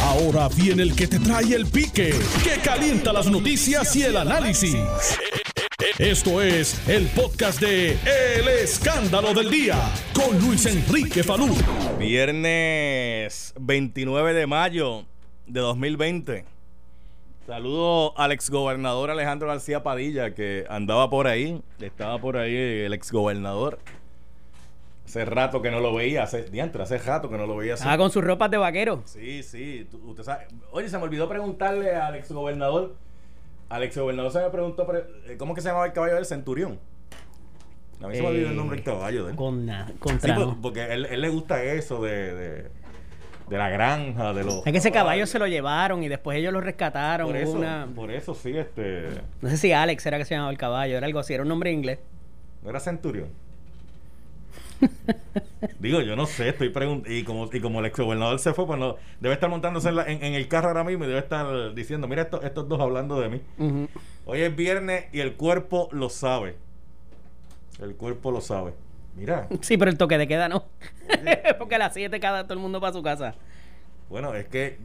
Ahora viene el que te trae el pique, que calienta las noticias y el análisis. Esto es el podcast de El Escándalo del Día con Luis Enrique Falú. Viernes 29 de mayo de 2020. Saludo al exgobernador Alejandro García Padilla que andaba por ahí, estaba por ahí el exgobernador. Hace rato que no lo veía, hace, diantre, hace rato que no lo veía. Ah, con sus ropas de vaquero. Sí, sí, tú- usted sabe. Oye, se me olvidó preguntarle al exgobernador. Al exgobernador se me preguntó, pre- eh, ¿cómo que se llamaba el caballo del Centurión? A mí se me olvidó el nombre del caballo de él. Con, na- Sí, contra, por- no. porque él, él le gusta eso de, de, de la granja, de los... Es que ese caballo se lo llevaron y después ellos lo rescataron. Por eso, una- por eso sí, este... No sé si Alex era que se llamaba el caballo, era algo así, era un nombre inglés. ¿No era Centurión? Digo, yo no sé, estoy preguntando. Y como, y como el exgobernador se fue, pues no, debe estar montándose en, la- en- en el carro ahora mismo y debe estar diciendo, mira estos, estos dos hablando de mí. Hoy es viernes y el cuerpo lo sabe. El cuerpo lo sabe. Mira, Sí, pero el toque de queda no. Porque a las 7 cada todo el mundo para su casa. bueno, es que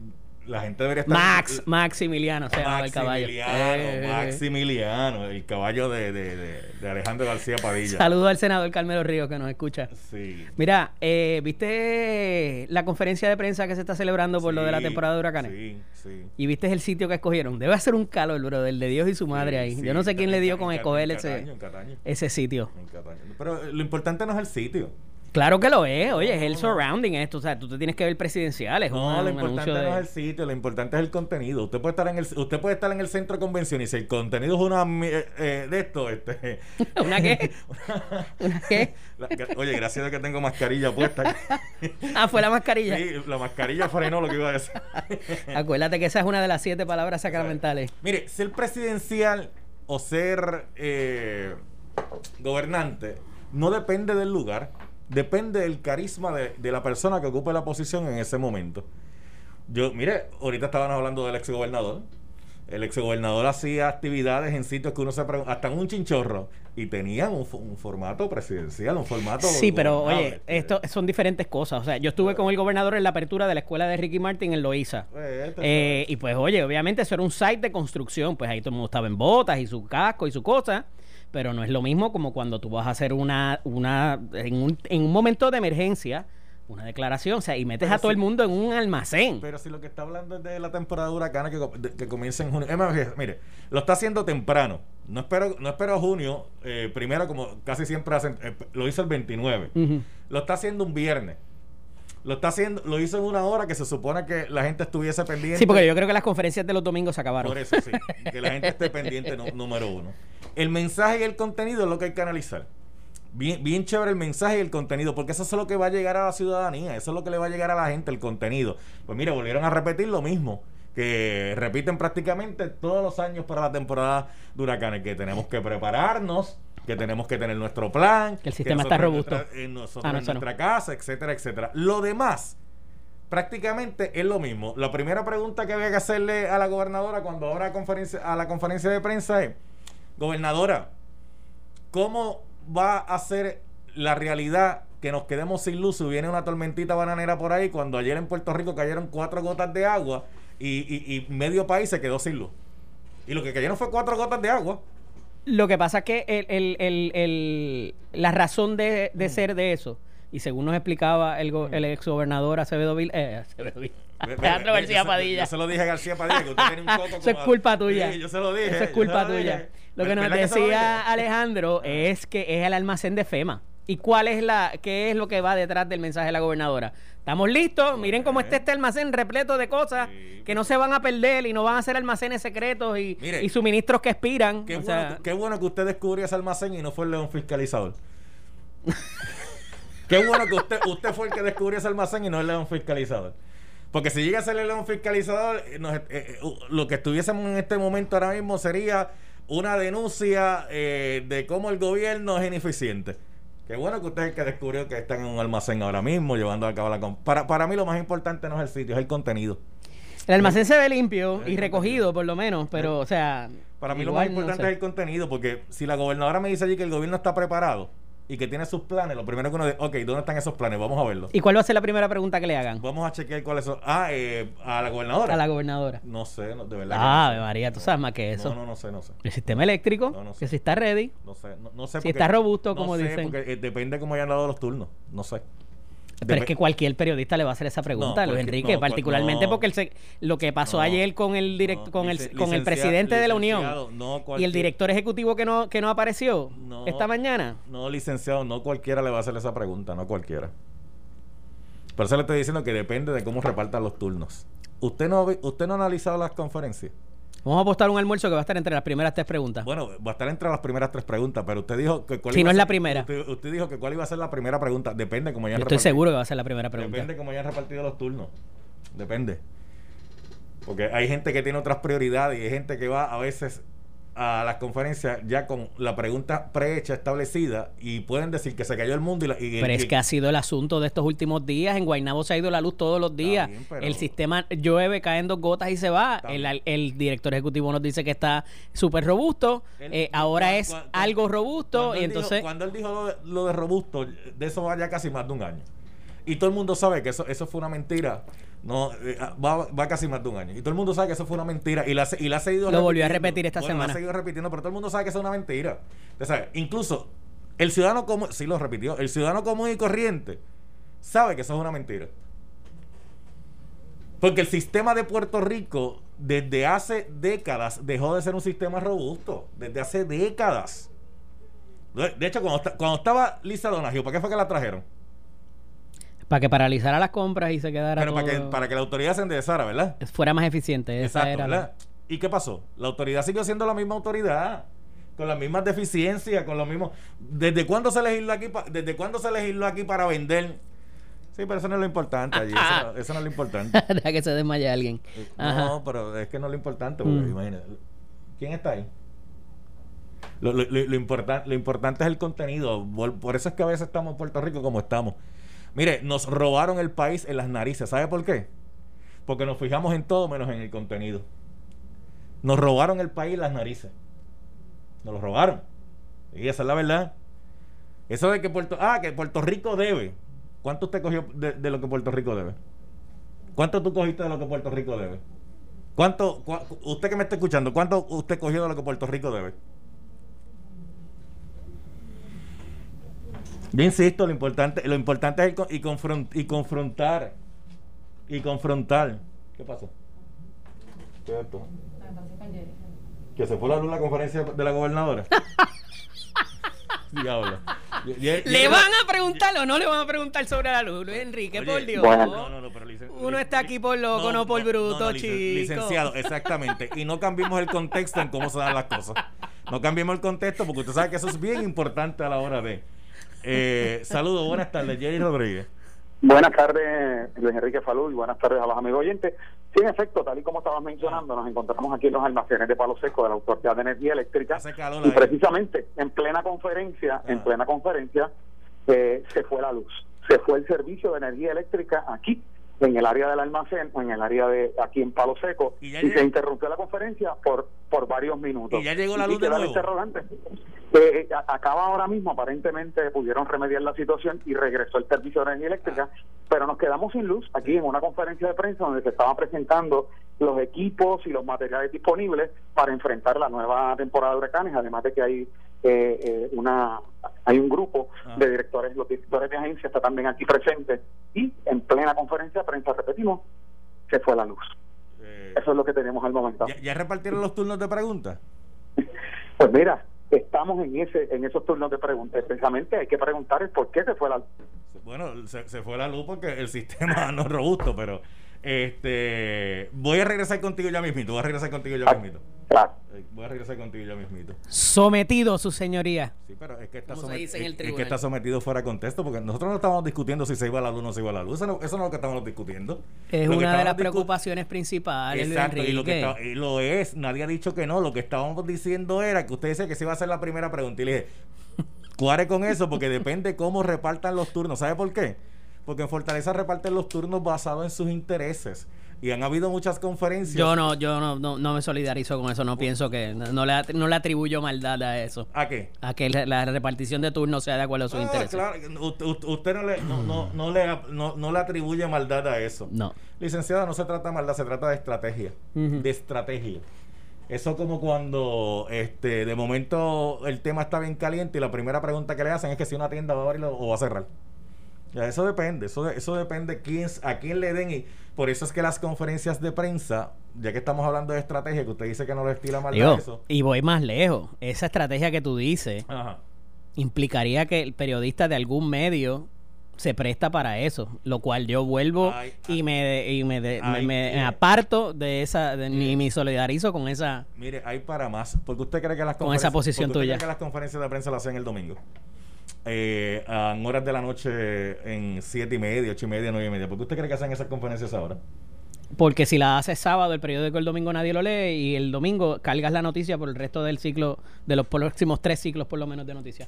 la gente debería estar... Max, Maximiliano se llamaba el caballo. Maximiliano, Eh, Maximiliano, el caballo de, de, de, de Alejandro García Padilla. Saludo al senador Carmelo Ríos que nos escucha. Sí. Mira, eh, ¿viste la conferencia de prensa que se está celebrando por lo de la temporada de huracanes? Sí, sí. Y viste el sitio que escogieron. Debe ser un calor, bro, del de Dios y su madre ahí. Sí, Yo no sé quién le dio en con escoger en ese, Cataño, ese sitio. en Cataño. Pero eh, lo importante no es el sitio. Claro que lo es. Oye, es el surrounding esto. O sea, tú te tienes que ver presidencial. Es No, lo importante no de... es el sitio, lo importante es el contenido. Usted puede estar en el, usted puede estar en el centro de convención y si el contenido es una eh, eh, de esto, este. ¿Una qué? ¿Una qué? La- oye, gracias a que tengo mascarilla puesta. Ah, fue la mascarilla. Sí, la mascarilla frenó lo que iba a decir. Acuérdate que esa es una de las siete palabras sacramentales. Mire, ser presidencial o ser eh, gobernante no depende del lugar, depende del carisma de, de la persona que ocupe la posición en ese momento. Yo, mire, ahorita estaban hablando del exgobernador. El exgobernador hacía actividades en sitios que uno se pregunta, hasta en un chinchorro, y tenían un, un formato presidencial, un formato. Sí, pero oye, esto son diferentes cosas. O sea, yo estuve con el gobernador en la apertura de la escuela de Ricky Martin en Loíza. Eh, Eh, y pues, oye, obviamente eso era un site de construcción. Pues ahí todo el mundo estaba en botas y su casco y su cosa. Pero no es lo mismo como cuando tú vas a hacer una, una en, un, en un momento de emergencia, una declaración. O sea, y metes Pero a todo el mundo en un almacén. Pero si lo que está hablando es de la temporada de huracanes que, de- que comienza en junio. Mire, lo está haciendo temprano. No espero, no espero junio, eh, primero como casi siempre hacen, eh, lo hizo el 29. Ujú. Lo está haciendo un viernes. Lo está haciendo, lo hizo en una hora que se supone que la gente estuviese pendiente. Sí, porque yo creo que las conferencias de los domingos se acabaron. Por eso sí, que la gente esté pendiente no- número uno. El mensaje y el contenido es lo que hay que analizar. Bien, bien chévere el mensaje y el contenido, porque eso es lo que va a llegar a la ciudadanía, eso es lo que le va a llegar a la gente, el contenido. Pues mira, volvieron a repetir lo mismo, que repiten prácticamente todos los años para la temporada de huracanes, que tenemos que prepararnos, que tenemos que tener nuestro plan, Que el sistema está robusto. nuestra- en nosotros Ah, no, en no. nuestra casa, etcétera, etcétera. Lo demás, prácticamente es lo mismo. La primera pregunta que había que hacerle a la gobernadora cuando ahora conferencia, a la conferencia de prensa es, gobernadora, ¿cómo va a ser la realidad que nos quedemos sin luz si viene una tormentita bananera por ahí cuando ayer en Puerto Rico cayeron cuatro gotas de agua y, y- y medio país se quedó sin luz? Y lo que cayeron fue cuatro gotas de agua. Lo que pasa es que el, el- el- la razón de, Mm. de ser de eso, y según nos explicaba el, go- el exgobernador Acevedo Vil, eh, Acevedo Vil- Alejandro García yo Padilla. Yo se lo dije a García Padilla que usted tiene un coco Eso es culpa tuya. Sí, yo se lo dije. Eso es culpa lo tuya. Lo que nos ¿Verdad se lo decía? Alejandro es que es el almacén de FEMA. ¿Y cuál es la, qué es lo que va detrás del mensaje de la gobernadora? Estamos listos, miren cómo está este almacén repleto de cosas Sí. que no se van a perder y no van a ser almacenes secretos y, Mire. y suministros que expiran. Qué, O bueno, sea, qué bueno que usted descubrió ese almacén y no fue el león fiscalizador. qué bueno que usted, usted fue el que descubrió ese almacén y no el león fiscalizador. Porque si llega a ser el león fiscalizador, eh, nos- eh, eh, lo que estuviésemos en este momento ahora mismo sería una denuncia eh, de cómo el gobierno es ineficiente. Qué bueno que usted es el que descubrió que están en un almacén ahora mismo llevando a cabo la... com- Para, para mí lo más importante no es el sitio, es el contenido. el almacén se ve limpio y recogido, por lo menos, pero, o sea. Para mí lo más no importante sé. es el contenido, porque si la gobernadora me dice allí que el gobierno está preparado, y que tiene sus planes, lo primero que uno dice, ok, ¿dónde están esos planes? Vamos a verlos. ¿Y cuál va a ser la primera pregunta que le hagan? Vamos a chequear cuáles son. Ah, eh, a la gobernadora. A la gobernadora. No sé, no, de verdad. Ah, no sé. María, tú sabes más que eso. No, no, no sé, no sé. El sistema eléctrico, No, no sé. que si está ready. No sé, no, sé. Si está robusto, no como sé, dicen. Porque eh, depende cómo hayan dado los turnos. No sé. Pero es que cualquier periodista le va a hacer esa pregunta, No, Luis Enrique, no, particularmente no. porque el se- lo que pasó ayer con el direct, con el con el presidente de la Unión y el director ejecutivo que no que no apareció esta mañana. No, licenciado, no cualquiera le va a hacer esa pregunta, no cualquiera. Por eso le estoy diciendo que depende de cómo repartan los turnos. ¿Usted no, usted no ha analizado las conferencias? Vamos a apostar un almuerzo que va a estar entre las primeras tres preguntas. Bueno, va a estar entre las primeras tres preguntas, pero usted dijo que cuál Si iba no a es la primera. Usted, usted dijo que cuál iba a ser la primera pregunta. Depende cómo hayan Yo estoy repartido- seguro que va a ser la primera pregunta. Depende cómo hayan repartido los turnos. Depende. Porque hay gente que tiene otras prioridades y hay gente que va a veces a las conferencias ya con la pregunta prehecha establecida y pueden decir que se cayó el mundo y, la, y- Pero es que ha sido el asunto de estos últimos días. En Guaynabo se ha ido la luz todos los días. bien, El sistema llueve, caen dos gotas y se va. El, el director ejecutivo nos dice que está súper robusto. Él- Eh, ahora es algo robusto. Y dijo- entonces. cuando él dijo lo de, lo de robusto, de eso va ya casi más de un año. Y todo el mundo sabe que eso, eso fue una mentira. No, eh, va, va casi más de un año. Y todo el mundo sabe que eso fue una mentira. Y la, y la ha seguido Lo volvió a repetir esta Bueno, semana. La ha seguido repitiendo, pero todo el mundo sabe que eso es una mentira. Sabe, incluso el ciudadano común, sí lo repitió, el ciudadano común y corriente sabe que eso es una mentira. Porque el sistema de Puerto Rico desde hace décadas dejó de ser un sistema robusto. Desde hace décadas. De hecho, cuando, cuando estaba Lisa Donahue, ¿para qué fue que la trajeron? Para que paralizara las compras y se quedara. Pero para que, para que la autoridad se enderezara, ¿verdad? fuera más eficiente. Esa Exacto, era la- ¿verdad? ¿Y qué pasó? La autoridad siguió siendo la misma autoridad, con las mismas deficiencias, con los mismos... ¿Desde cuándo se legisló aquí, pa- desde cuándo se legisló aquí para vender? Sí, pero eso no es lo importante allí, eso, no, eso no es lo importante. Deja que se desmaye alguien. Ajá. No, pero es que no es lo importante, porque Mm. imagínate. ¿Quién está ahí? Lo, lo, lo, lo importan- lo importante es el contenido. Por, por eso es que a veces estamos en Puerto Rico como estamos. Mire, nos robaron el país en las narices. ¿Sabe por qué? Porque nos fijamos en todo menos en el contenido. Nos robaron el país en las narices. Nos lo robaron. Y esa es la verdad. Eso de que Puerto, ah, que Puerto Rico debe. ¿Cuánto usted cogió de, lo que Puerto Rico debe? ¿Cuánto tú cogiste de lo que Puerto Rico debe? ¿Cuánto, usted que me está escuchando, cuánto usted cogió de lo que Puerto Rico debe? Yo insisto, lo importante, lo importante es el y, confront- y confrontar. Y confrontar. ¿Qué pasó? ¿Qué es esto? Que se fue la luz en la conferencia de la gobernadora. Diablo. Y- y- y- ¿Le van a preguntar o no le van a preguntar sobre la luz, Luis Enrique? Oye, por Dios. Bueno. No, no, no, pero licen- Uno está aquí por loco, no por bruto, chico. Licenciado, exactamente. Y no cambiemos el contexto en cómo se dan las cosas. No cambiemos el contexto porque usted sabe que eso es bien importante a la hora de. Eh, saludos, buenas tardes, Jerry Rodríguez. Buenas tardes, Luis Enrique Falú, y buenas tardes a los amigos oyentes. Sí, en efecto, tal y como estabas mencionando, nos encontramos aquí en los almacenes de Palo Seco de la Autoridad de Energía Eléctrica. Y precisamente, en plena conferencia, en Ah. plena conferencia, eh, se fue la luz. Se fue el servicio de energía eléctrica aquí, en el área del almacén, o en el área de aquí en Palo Seco, Y se interrumpió la conferencia por, por varios minutos. Y ya llegó la Y luz de nuevo. interrogante. Eh, eh, acaba ahora mismo, aparentemente pudieron remediar la situación y regresó el servicio de energía eléctrica, pero nos quedamos sin luz aquí en una conferencia de prensa donde se estaban presentando los equipos y los materiales disponibles para enfrentar la nueva temporada de huracanes, además de que hay eh, eh, una hay un grupo Ah. de directores, los directores de agencia está también aquí presente y en plena conferencia de prensa, repetimos, se fue la luz. Eh, Eso es lo que tenemos al momento. ¿ya, ya repartieron los turnos de preguntas? Pues mira, estamos en ese en esos turnos de preguntas. Precisamente hay que preguntar el por qué se fue la luz. Bueno, se, se fue la luz porque el sistema no es robusto, pero este voy a regresar contigo ya mismito, voy a regresar contigo ya mismito. Claro. Eh, Voy a regresar contigo ya mismito. Sometido, su señoría. Sí, pero es que está, Como se somet- dice en el es- es que tribunal. está sometido fuera de contexto porque nosotros no estamos discutiendo si se iba la luz o no se iba la luz. Eso no, eso no es lo que estamos discutiendo. Es Lo una de las estábamos preocupaciones principales, Exacto, y lo, que está- y lo es, nadie ha dicho que no. Lo que estábamos diciendo era que usted dice que se iba a hacer la primera pregunta. Y le dije, cuare con eso porque depende cómo repartan los turnos. ¿Sabe por qué? Porque en Fortaleza reparten los turnos basados en sus intereses. Y han habido muchas conferencias. Yo no, yo no, no, no me solidarizo con eso. No pienso que. No, no le, no le atribuyo maldad a eso. ¿A qué? A que la, la repartición de turnos sea de acuerdo a sus Ah, intereses. claro, usted, no, le, no, no, no le, no, no le atribuye maldad a eso. No. Licenciada, no se trata de maldad, se trata de estrategia. De estrategia. Eso como cuando este de momento el tema está bien caliente y la primera pregunta que le hacen es que si una tienda va a abrir o va a cerrar. Ya, eso depende, eso, eso depende quién, a quién le den y por eso es que las conferencias de prensa, ya que estamos hablando de estrategia, que usted dice que no le estila Digo, eso. y voy más lejos. Esa estrategia que tú dices Ajá. implicaría que el periodista de algún medio se presta para eso, lo cual yo vuelvo Ay, y me y me, de- ay, me- aparto de esa de- ni me solidarizo con esa Mire, hay para más. Porque usted cree que las Con esa posición tuya. cree que las conferencias de prensa las hacen el domingo. Eh, a horas de la noche en siete y media, ocho y media, nueve y media. ¿Por qué usted cree que hacen esas conferencias ahora? porque si la haces sábado el periódico el domingo nadie lo lee y el domingo cargas la noticia por el resto del ciclo de los próximos tres ciclos por lo menos de noticias.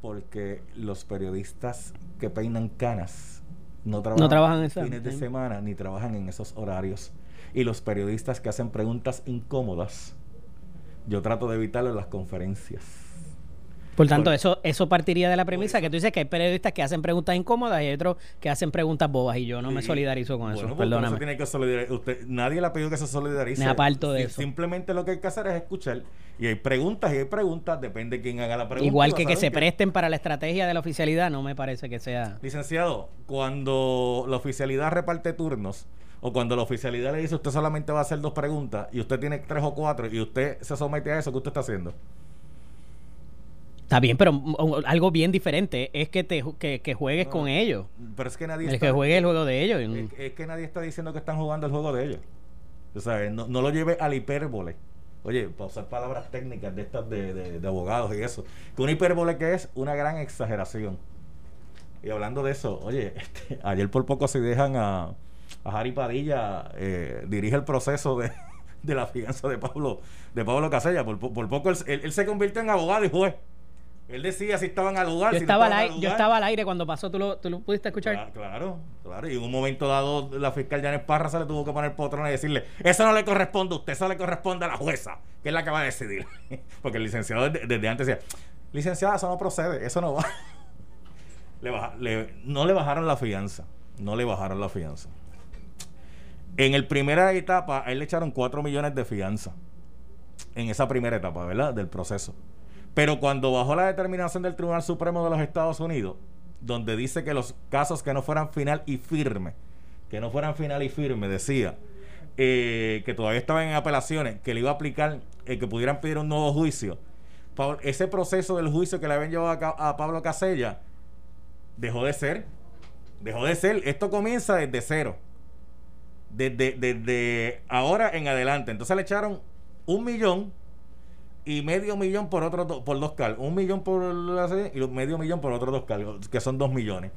Porque los periodistas que peinan canas no trabajan, No trabajan en fines de semana ni trabajan en esos horarios. Y los periodistas que hacen preguntas incómodas, yo trato de evitarlo en las conferencias. Por tanto, Por- eso eso partiría de la premisa que tú dices que hay periodistas que hacen preguntas incómodas y hay otros que hacen preguntas bobas y yo no me solidarizo con Bueno, eso. pues Perdóname. tiene que solidar- usted- nadie le ha pedido que se solidarice. Me aparto de eso. Simplemente lo que hay que hacer es escuchar. Y hay preguntas y hay preguntas, depende de quién haga la pregunta. Igual que que se qué. presten para la estrategia de la oficialidad, no me parece que sea. Licenciado, cuando la oficialidad reparte turnos, o cuando la oficialidad le dice usted solamente va a hacer dos preguntas, y usted tiene tres o cuatro, y usted se somete a eso, ¿qué usted está haciendo? Está bien, pero mm, algo bien diferente es que te que, que juegues No. con ellos. Pero es que nadie El está- que juegue el juego de ellos. Es, es que nadie está diciendo que están jugando el juego de ellos. O sea, no, no lo lleve al hipérbole. Oye, para usar palabras técnicas de estas de, de- de abogados y eso. Que una hipérbole que es una gran exageración. Y hablando de eso, oye, este, ayer por poco se dejan a, a Jari Padilla, eh, dirige el proceso de, de la fianza de Pablo, de Pablo Casella. Por, po- por poco él, él- él se convirtió en abogado y juez. Él decía si estaban al lugar. Yo si no estaba, al estaban aire, yo estaba al aire cuando pasó, ¿tú lo, tú lo pudiste escuchar? Cla- Claro, claro. Y en un momento dado, la fiscal Janet Parra se le tuvo que poner potrona y decirle: Eso no le corresponde a usted, eso le corresponde a la jueza, que es la que va a decidir. Porque el licenciado desde, desde antes decía: Licenciada, eso no procede, eso no va. le baja- le- no le bajaron la fianza. No le bajaron la fianza. En el primera etapa, a él le echaron 4 millones de fianza. En esa primera etapa, ¿verdad? Del proceso. Pero cuando bajó la determinación del Tribunal Supremo de los Estados Unidos, donde dice que los casos que no fueran final y firme, que no fueran final y firme, decía eh, que todavía estaban en apelaciones, que le iba a aplicar, eh, que pudieran pedir un nuevo juicio. Ese proceso del juicio que le habían llevado a, a Pablo Casella dejó de ser. Dejó de ser. Esto comienza desde cero. Desde, desde ahora en adelante. Entonces le echaron un millón y medio millón por otros do- por dos cargos. Un millón por la serie y medio millón por otros dos cargos, que son dos millones.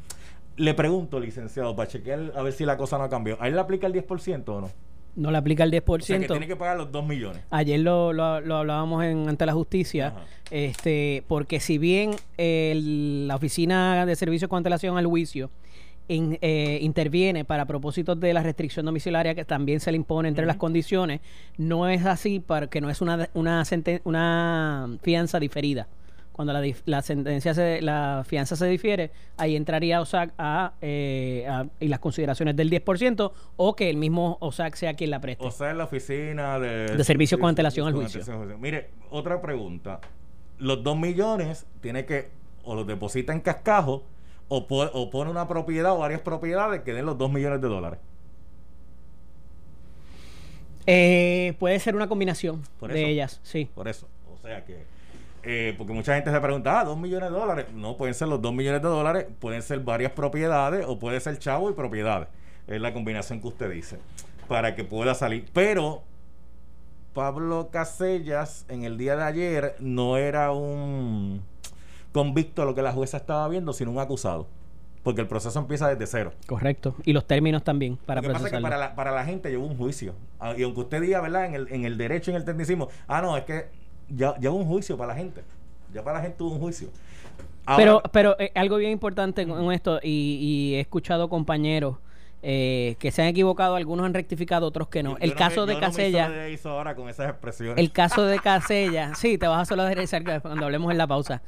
Le pregunto, licenciado, para chequear a ver si la cosa no ha cambiado. ¿A él le aplica el 10% o no? No le aplica el 10%. O sea, que tiene que pagar los dos millones. Ayer lo, lo- lo hablábamos en, ante la justicia, Ajá. este, porque si bien el- la Oficina de Servicios con Antelación al Juicio in- eh, interviene para propósitos de la restricción domiciliaria que también se le impone entre las condiciones, no es así porque no es una, una, senten- una fianza diferida. Cuando la, dif- la sentencia se, la fianza se difiere, ahí entraría OSAC a, eh, a- y las consideraciones del 10% o que el mismo OSAC sea quien la preste. O sea, en la oficina de... De servicio con antelación al juicio. antelación al juicio. Mire, otra pregunta. Los dos millones tiene que o los deposita en cascajo o, po- o pone una propiedad o varias propiedades que den los dos millones de dólares. Eh, puede ser una combinación Por de eso. ellas, sí. Por eso. O sea que... eh, porque mucha gente se pregunta, ah, dos millones de dólares. No, pueden ser los dos millones de dólares, pueden ser varias propiedades o puede ser chavo y propiedades. Es la combinación que usted dice. Para que pueda salir. Pero Pablo Casellas en el día de ayer no era un convicto lo que la jueza estaba viendo, sino un acusado. Porque el proceso empieza desde cero. Correcto. Y los términos también para Lo que pasa es que para la, para la gente llevó un juicio. Ah, Y aunque usted diga, ¿verdad? En el, en el derecho, en el tecnicismo, ah, no, es que ya lleva un juicio para la gente. Ya para la gente hubo un juicio. Ahora- pero pero eh, algo bien importante con esto, y, y he escuchado compañeros eh, que se han equivocado, algunos han rectificado, otros que no. Yo- el yo caso me- de yo no Casella, solidarizo ahora con esas expresiones. el caso de Casella, sí, te vas a solidarizar cuando hablemos en la pausa.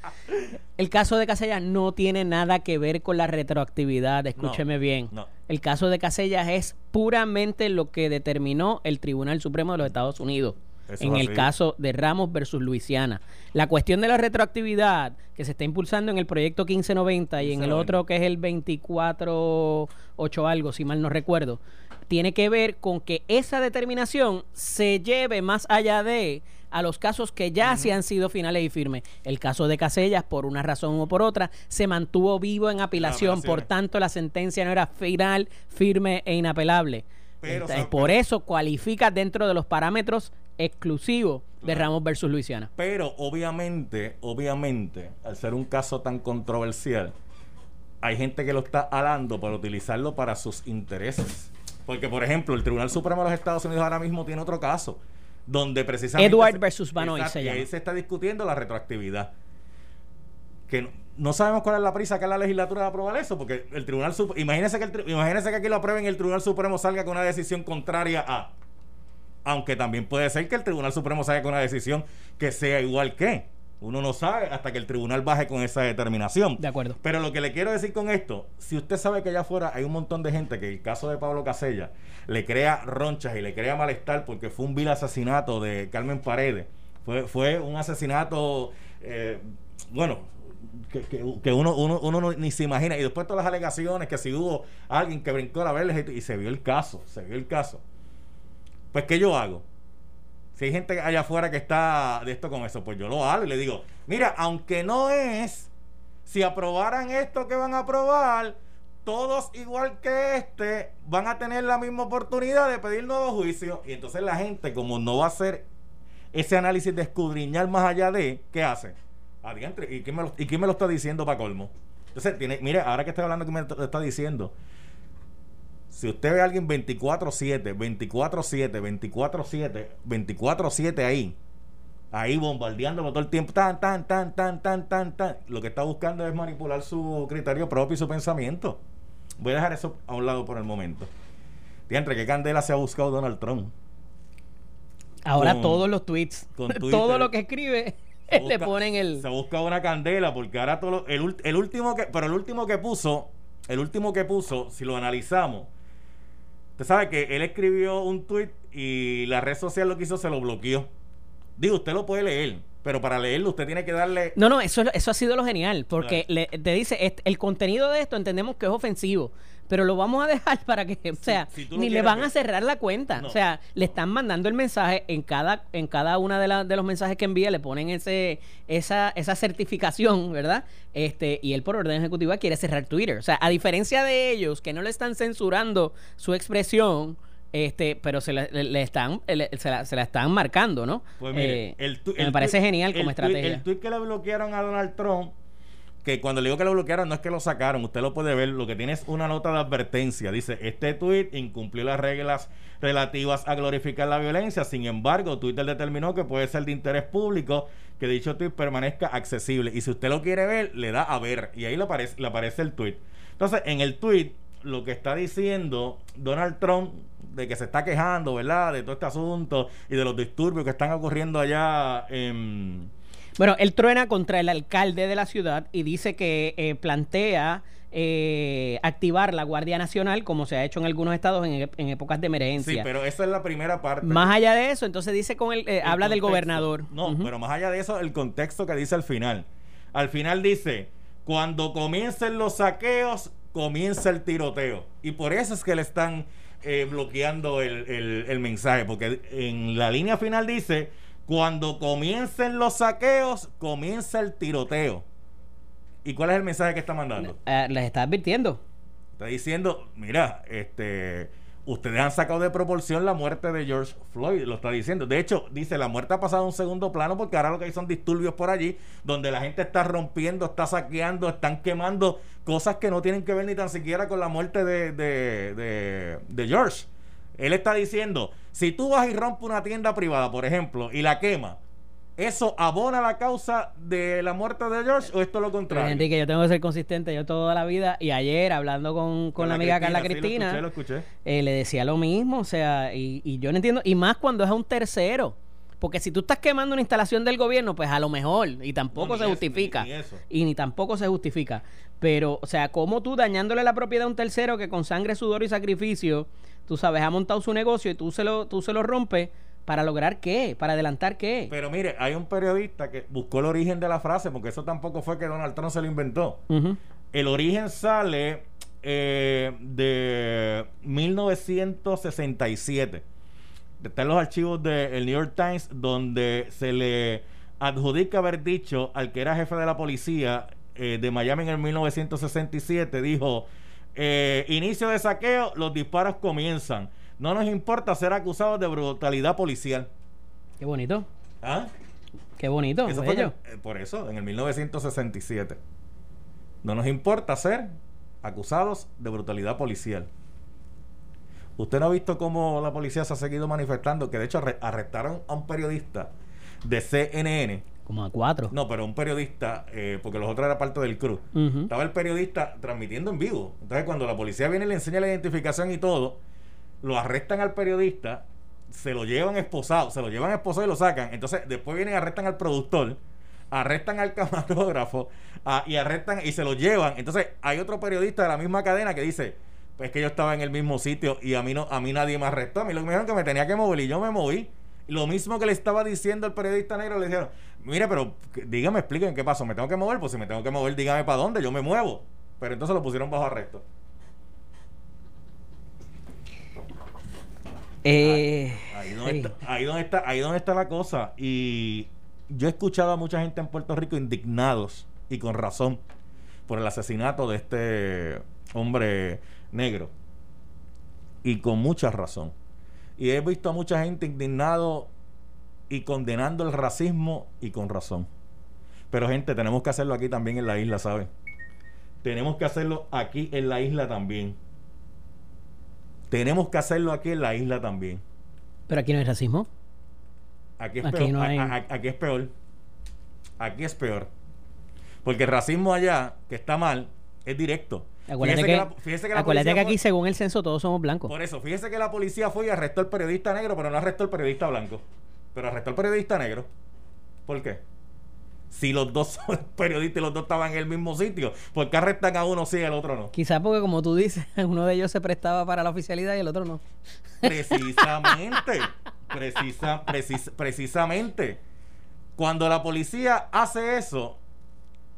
El caso de Casella no tiene nada que ver con la retroactividad, escúcheme No, bien. no. El caso de Casella es puramente lo que determinó el Tribunal Supremo de los Estados Unidos. Eso en el caso de Ramos versus Luisiana. La cuestión de la retroactividad que se está impulsando en el proyecto 1590 y en el 1590. otro que es el 24.8 algo, si mal no recuerdo, tiene que ver con que esa determinación se lleve más allá de a los casos que ya sí han sido finales y firmes. El caso de Casellas, por una razón o por otra, se mantuvo vivo en apilación, por apelaciones. tanto la sentencia no era final, firme e inapelable. Pero, Entonces, ¿sabes? por eso cualifica dentro de los parámetros exclusivos de Claro. Ramos versus Luisiana. Pero obviamente, obviamente, al ser un caso tan controversial, hay gente que lo está alando para utilizarlo para sus intereses. Porque, por ejemplo, el Tribunal Supremo de los Estados Unidos ahora mismo tiene otro caso, donde precisamente... Edward versus Banoy se y ahí llama. se está discutiendo la retroactividad. Que no, no sabemos cuál es la prisa que la legislatura de aprobar eso, porque el Tribunal Supremo... Imagínense que, el imagínense que aquí lo aprueben y el Tribunal Supremo salga con una decisión contraria a... Aunque también puede ser que el Tribunal Supremo salga con una decisión que sea igual que. Uno no sabe hasta que el tribunal baje con esa determinación. De acuerdo. Pero lo que le quiero decir con esto, si usted sabe que allá afuera hay un montón de gente que el caso de Pablo Casella le crea ronchas y le crea malestar porque fue un vil asesinato de Carmen Paredes, fue, fue un asesinato, eh, bueno, que, que- que uno, uno, uno no- ni se imagina. Y después todas las alegaciones que si hubo alguien que brincó la verja y, y se vio el caso, se vio el caso. Pues, ¿qué yo hago? Si hay gente allá afuera que está de esto con eso, pues yo lo hago y le digo, mira, aunque no es, si aprobaran esto que van a aprobar, todos igual que este van a tener la misma oportunidad de pedir nuevo juicio. Y entonces la gente, como no va a hacer ese análisis de escudriñar más allá de, ¿qué hace? Adiantre, ¿y quién me lo, y quién me lo está diciendo para colmo? Entonces, tiene, mire, ahora que estoy hablando que me está diciendo, si usted ve a alguien 24-7, 24-7, 24-7, 24-7 ahí, ahí bombardeándolo todo el tiempo, tan, tan, tan, tan, tan, tan, tan, lo que está buscando es manipular su criterio propio y su pensamiento. Voy a dejar eso a un lado por el momento. Entre qué candela se ha buscado Donald Trump. Ahora Con- todos los tweets, con Twitter. todo lo que escribe, Se le busca- ponen el... Se busca una candela porque ahora todo lo- el, el último que. Pero el último que puso. El último que puso, si lo analizamos. Usted sabe que él escribió un tweet y la red social lo que hizo se lo bloqueó. Digo, usted lo puede leer, pero para leerlo usted tiene que darle. No, no, eso, eso ha sido lo genial, porque Claro. le- te dice, el contenido de esto entendemos que es ofensivo, pero lo vamos a dejar para que, o sea, si ni le van ver. a cerrar la cuenta, No, o sea, le están mandando el mensaje en cada en cada una de, la- de los mensajes que envía le ponen ese esa esa certificación, ¿verdad? Este y él por orden ejecutiva quiere cerrar Twitter, o sea, a diferencia de ellos que no le están censurando su expresión este, pero se le, le- le están le- se, la, se la están marcando, ¿no? Pues mire, Eh, el tu- me parece genial como estrategia. el tweet que le bloquearon a Donald Trump, que cuando le digo que lo bloquearon, no es que lo sacaron, usted lo puede ver, lo que tiene es una nota de advertencia. Dice, este tweet incumplió las reglas relativas a glorificar la violencia, sin embargo, Twitter determinó que puede ser de interés público que dicho tweet permanezca accesible. Y si usted lo quiere ver, le da a ver, y ahí le aparece, le aparece el tweet. Entonces, en el tweet, lo que está diciendo Donald Trump de que se está quejando, ¿verdad? De todo este asunto y de los disturbios que están ocurriendo allá en... Bueno, él truena contra el alcalde de la ciudad y dice que eh, plantea eh, activar la Guardia Nacional como se ha hecho en algunos estados en, en épocas de Sí, emergencia. pero esa es la primera parte. Más allá de eso, entonces dice con el, eh, El habla del gobernador. No, pero más allá de eso, el contexto que dice al final. Al final dice, cuando comiencen los saqueos, comienza el tiroteo. Y por eso es que le están eh, bloqueando el, el- el mensaje, porque en la línea final dice, cuando comiencen los saqueos, comienza el tiroteo. ¿Y cuál es el mensaje que está mandando? Eh, les está advirtiendo. Está diciendo, mira, este, ustedes han sacado de proporción la muerte de George Floyd, lo está diciendo. De hecho, dice, la muerte ha pasado a un segundo plano porque ahora lo que hay son disturbios por allí, donde la gente está rompiendo, está saqueando, están quemando cosas que no tienen que ver ni tan siquiera con la muerte de, de, de, de George. Él está diciendo, si tú vas y rompes una tienda privada, por ejemplo, y la quema, ¿Eso abona la causa de la muerte de George o esto es lo contrario? Enrique, yo tengo que ser consistente yo toda la vida. Y ayer, hablando con, con, la amiga Carla Cristina, sí, lo escuché, lo escuché. Eh, le decía lo mismo. O sea, y, y yo no entiendo. Y más cuando es a un tercero. Porque si tú estás quemando una instalación del gobierno, pues a lo mejor, y tampoco No, se eso, justifica. ni- ni eso. Y ni tampoco se justifica. Pero, o sea, como tú dañándole la propiedad a un tercero que con sangre, sudor y sacrificio, tú sabes, ha montado su negocio y tú se lo, tú se lo rompes, ¿para lograr qué? ¿Para adelantar qué? Pero mire, hay un periodista que buscó el origen de la frase, porque eso tampoco fue que Donald Trump se lo inventó. El origen sale eh, de 1967. Está en los archivos del New York Times, donde se le adjudica haber dicho al que era jefe de la policía eh, de Miami en el 1967, dijo, eh, inicio de saqueo, los disparos comienzan. No nos importa ser acusados de brutalidad policial. Qué bonito. ¿Ah? Qué bonito. Eso fue en eh, por eso, en el 1967. No nos importa ser acusados de brutalidad policial. Usted no ha visto cómo la policía se ha seguido manifestando, que de hecho arre- arrestaron a un periodista de CNN. Como a cuatro. No, pero un periodista, eh, porque los otros eran parte del crew. Estaba el periodista transmitiendo en vivo. Entonces, cuando la policía viene y le enseña la identificación y todo, lo arrestan al periodista, se lo llevan esposado, se lo llevan esposado y lo sacan. Entonces, después vienen y arrestan al productor, arrestan al camarógrafo ah, y arrestan y se lo llevan. Entonces, hay otro periodista de la misma cadena que dice, pues que yo estaba en el mismo sitio y a mí no a mí nadie me arrestó. A mí lo que me dijeron que me tenía que mover y yo me moví. Lo mismo que le estaba diciendo el periodista negro, le dijeron, mire, pero dígame, expliquen qué pasó, me tengo que mover, pues si me tengo que mover, dígame para dónde, yo me muevo. Pero entonces lo pusieron bajo arresto. Eh, Ahí donde, sí. está, ahí donde está, ahí donde está la cosa. Y yo he escuchado a mucha gente en Puerto Rico indignados y con razón por el asesinato de este hombre negro. Y con mucha razón. Y he visto a mucha gente indignado y condenando el racismo y con razón. Pero gente, tenemos que hacerlo aquí también en la isla, ¿saben? Tenemos que hacerlo aquí en la isla también. Tenemos que hacerlo aquí en la isla también. Pero aquí no hay racismo. Aquí es Aquí peor. no hay- aquí es peor. Aquí es peor. Porque el racismo allá, que está mal, es directo. Acuérdate Fíjese que, la- fíjese que la acuérdate policía que aquí, fue- según el censo, todos somos blancos. Por eso, fíjese que la policía fue y arrestó al periodista negro, pero no arrestó al periodista blanco. Pero arrestó al periodista negro. ¿Por qué? Si los dos son periodistas y los dos estaban en el mismo sitio, ¿por qué arrestan a uno sí y al otro no? Quizás porque, como tú dices, uno de ellos se prestaba para la oficialidad y el otro no. Precisamente. precisa, precis- precisamente. Cuando la policía hace eso,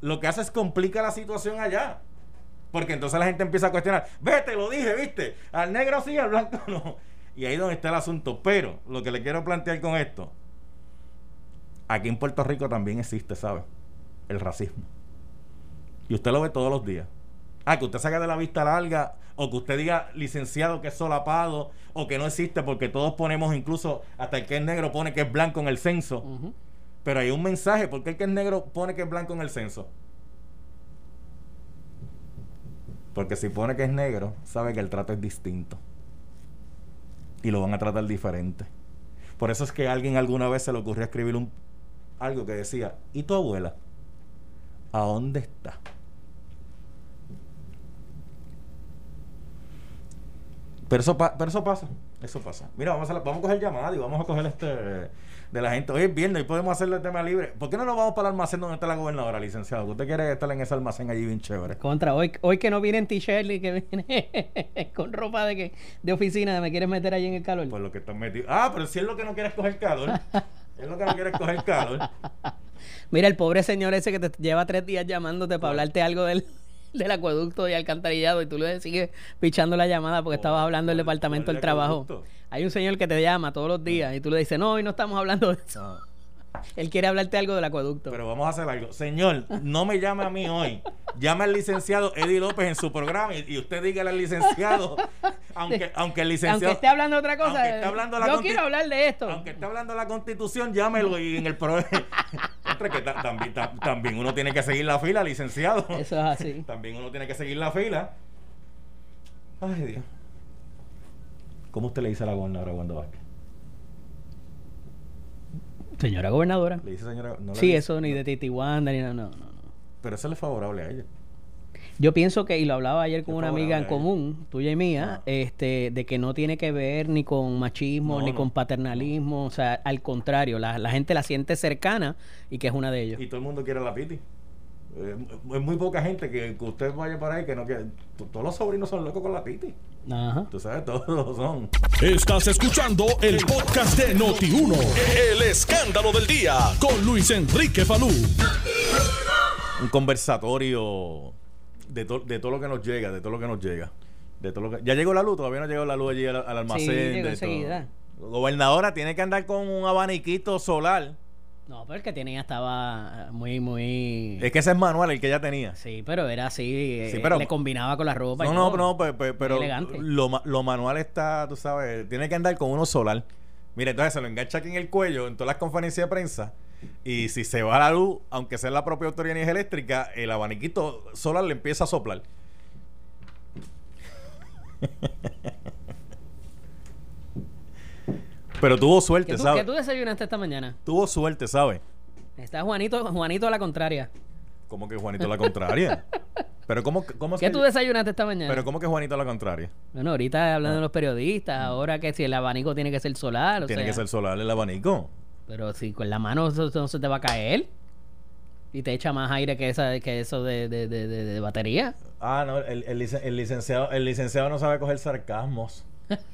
lo que hace es complica la situación allá. Porque entonces la gente empieza a cuestionar, vete, lo dije, viste, al negro sí, al blanco no. Y ahí es donde está el asunto. Pero lo que le quiero plantear con esto, aquí en Puerto Rico también existe, ¿sabe? El racismo. Y usted lo ve todos los días. Ah, que usted saque de la vista larga, o que usted diga licenciado que es solapado, o que no existe porque todos ponemos incluso, hasta el que es negro pone que es blanco en el censo. Pero hay un mensaje, ¿por qué el que es negro pone que es blanco en el censo? Porque si pone que es negro, sabe que el trato es distinto. Y lo van a tratar diferente. Por eso es que a alguien alguna vez se le ocurrió escribir un, algo que decía, ¿y tu abuela? ¿A dónde está? Pero eso, pa- pero eso pasa, eso pasa. Mira, vamos a, la- vamos a coger llamada y vamos a coger este de la gente. Hoy es viernes y podemos hacerle el tema libre. ¿Por qué no nos vamos para el almacén donde está la gobernadora, licenciado? Usted quiere estar en ese almacén allí bien chévere. Contra, hoy, hoy que no viene en t-shirt y que viene con ropa de que de oficina, me quieres meter ahí en el calor. Por lo que están metidos. Ah, pero si es lo que no quiere es coger calor. es lo que no quiere es coger calor. Mira, el pobre señor ese que te lleva tres días llamándote para hablarte algo del, del acueducto y alcantarillado y tú le sigues pichando la llamada porque estabas hablando del ¿Cuál- departamento del trabajo. acueducto? Hay un señor que te llama todos los días y tú le dices, no, hoy no estamos hablando de eso. Él quiere hablarte algo del acueducto. Pero vamos a hacer algo. Señor, no me llame a mí hoy. Llame al licenciado Eddie López en su programa y, y usted dígale al licenciado, aunque, aunque el licenciado... Aunque esté hablando de otra cosa, aunque esté hablando de la yo quiero hablar de esto. Aunque esté hablando de la constitución, llámelo y en el programa... que ta- también, ta- también uno tiene que seguir la fila, licenciado. Eso es así. También uno tiene que seguir la fila. Ay, Dios. ¿Cómo usted le dice a la gobernadora Wanda Vázquez? Señora gobernadora. Le dice señora. No le sí, dice- eso ni no. de Titi Wanda ni nada. No, no, no. Pero eso le es favorable a ella. Yo pienso que, y lo hablaba ayer con una amiga en común, tuya y mía, Ah. este, de que no tiene que ver ni con machismo, No, ni no. con paternalismo, o sea, al contrario, la, la gente la siente cercana y que es una de ellos. Y todo el mundo quiere a la Piti. Eh, Es muy poca gente que, que usted vaya para ahí que no quiere. t- Todos los sobrinos son locos con la Piti. Ajá. Tú sabes, todos lo son. Estás escuchando el podcast de Noti1. El escándalo del día con Luis Enrique Falú. Un conversatorio de, to- de todo lo que nos llega, de todo lo que nos llega. De todo lo que, ya llegó la luz, todavía no llegó la luz allí al, al almacén. Sí, llegó de todo. enseguida. Gobernadora tiene que andar con un abaniquito solar. No, pero el que tenía estaba muy, muy... Es que ese es manual, el que ella tenía. Sí, pero era así, Sí, eh, pero- le combinaba con la ropa. y No, no, todo. no, pe- pe- pero, elegante. lo, ma- lo manual está, tú sabes, tiene que andar con uno solar. Mira, entonces se lo engancha aquí en el cuello en todas las conferencias de prensa. Y si se va la luz, aunque sea la propia autoridad de energía eléctrica, el abaniquito solar le empieza a soplar. Pero tuvo ¿Qué suerte, tú, ¿sabes? qué tú desayunaste esta mañana? Tuvo suerte, ¿sabes? Está Juanito, Juanito a la contraria. Como que Juanito a la contraria. Pero ¿cómo, cómo es ¿Qué que tú yo- desayunaste esta mañana? Pero ¿cómo que Juanito a la contraria? Bueno, ahorita hablando de los periodistas, ahora que si el abanico tiene que ser solar, o. Tiene sea, que ser solar el abanico. Pero si con la mano eso, eso no se te va a caer y te echa más aire que esa que eso de, de, de, de- batería. Ah, no, el, el licen- el licenciado, el licenciado no sabe coger sarcasmos.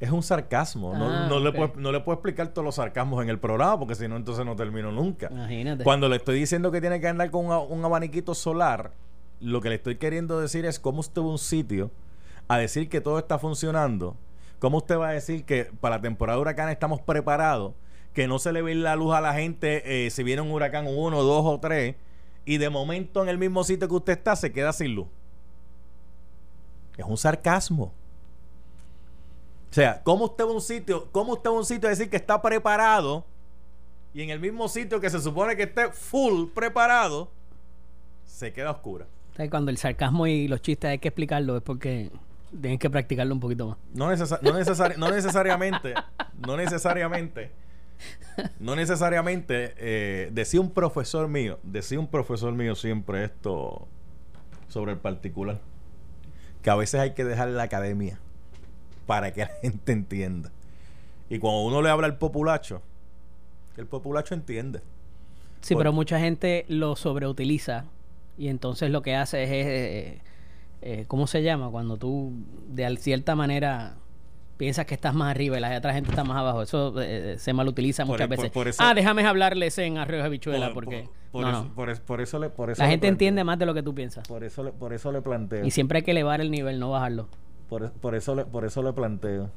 Es un sarcasmo. No, Ah, no, le puedo, no le puedo explicar todos los sarcasmos en el programa porque si no, entonces no termino nunca. Imagínate. Cuando le estoy diciendo que tiene que andar con un, un abaniquito solar, lo que le estoy queriendo decir es cómo usted va a un sitio a decir que todo está funcionando. ¿Cómo usted va a decir que para la temporada de huracán estamos preparados? Que no se le ve la luz a la gente eh, si viene un huracán uno, dos o tres. Y de momento en el mismo sitio que usted está se queda sin luz. Es un sarcasmo. O sea, ¿cómo usted va a un sitio, cómo usted va a un sitio a decir que está preparado y en el mismo sitio que se supone que esté full preparado, se queda oscura? Cuando el sarcasmo y los chistes hay que explicarlo es porque tienes que practicarlo un poquito más. No, no, necesari- no necesariamente, no necesariamente, no necesariamente, eh, decía un profesor mío, decía un profesor mío siempre esto sobre el particular, que a veces hay que dejar la academia para que la gente entienda. Y cuando uno le habla al populacho, el populacho entiende. Sí, pero mucha gente lo sobreutiliza y entonces lo que hace es, eh, eh, ¿cómo se llama? Cuando tú de cierta manera piensas que estás más arriba y la otra gente está más abajo. Eso eh, se malutiliza muchas por- veces. por eso- ah, déjame hablarles en arroyo de bichuela Por- porque... por, por no, eso, no. por por eso le, por eso La gente planteo. entiende más de lo que tú piensas. Por eso, le, por eso le planteo. Y siempre hay que elevar el nivel, no bajarlo. Por, por eso le, por eso le planteo.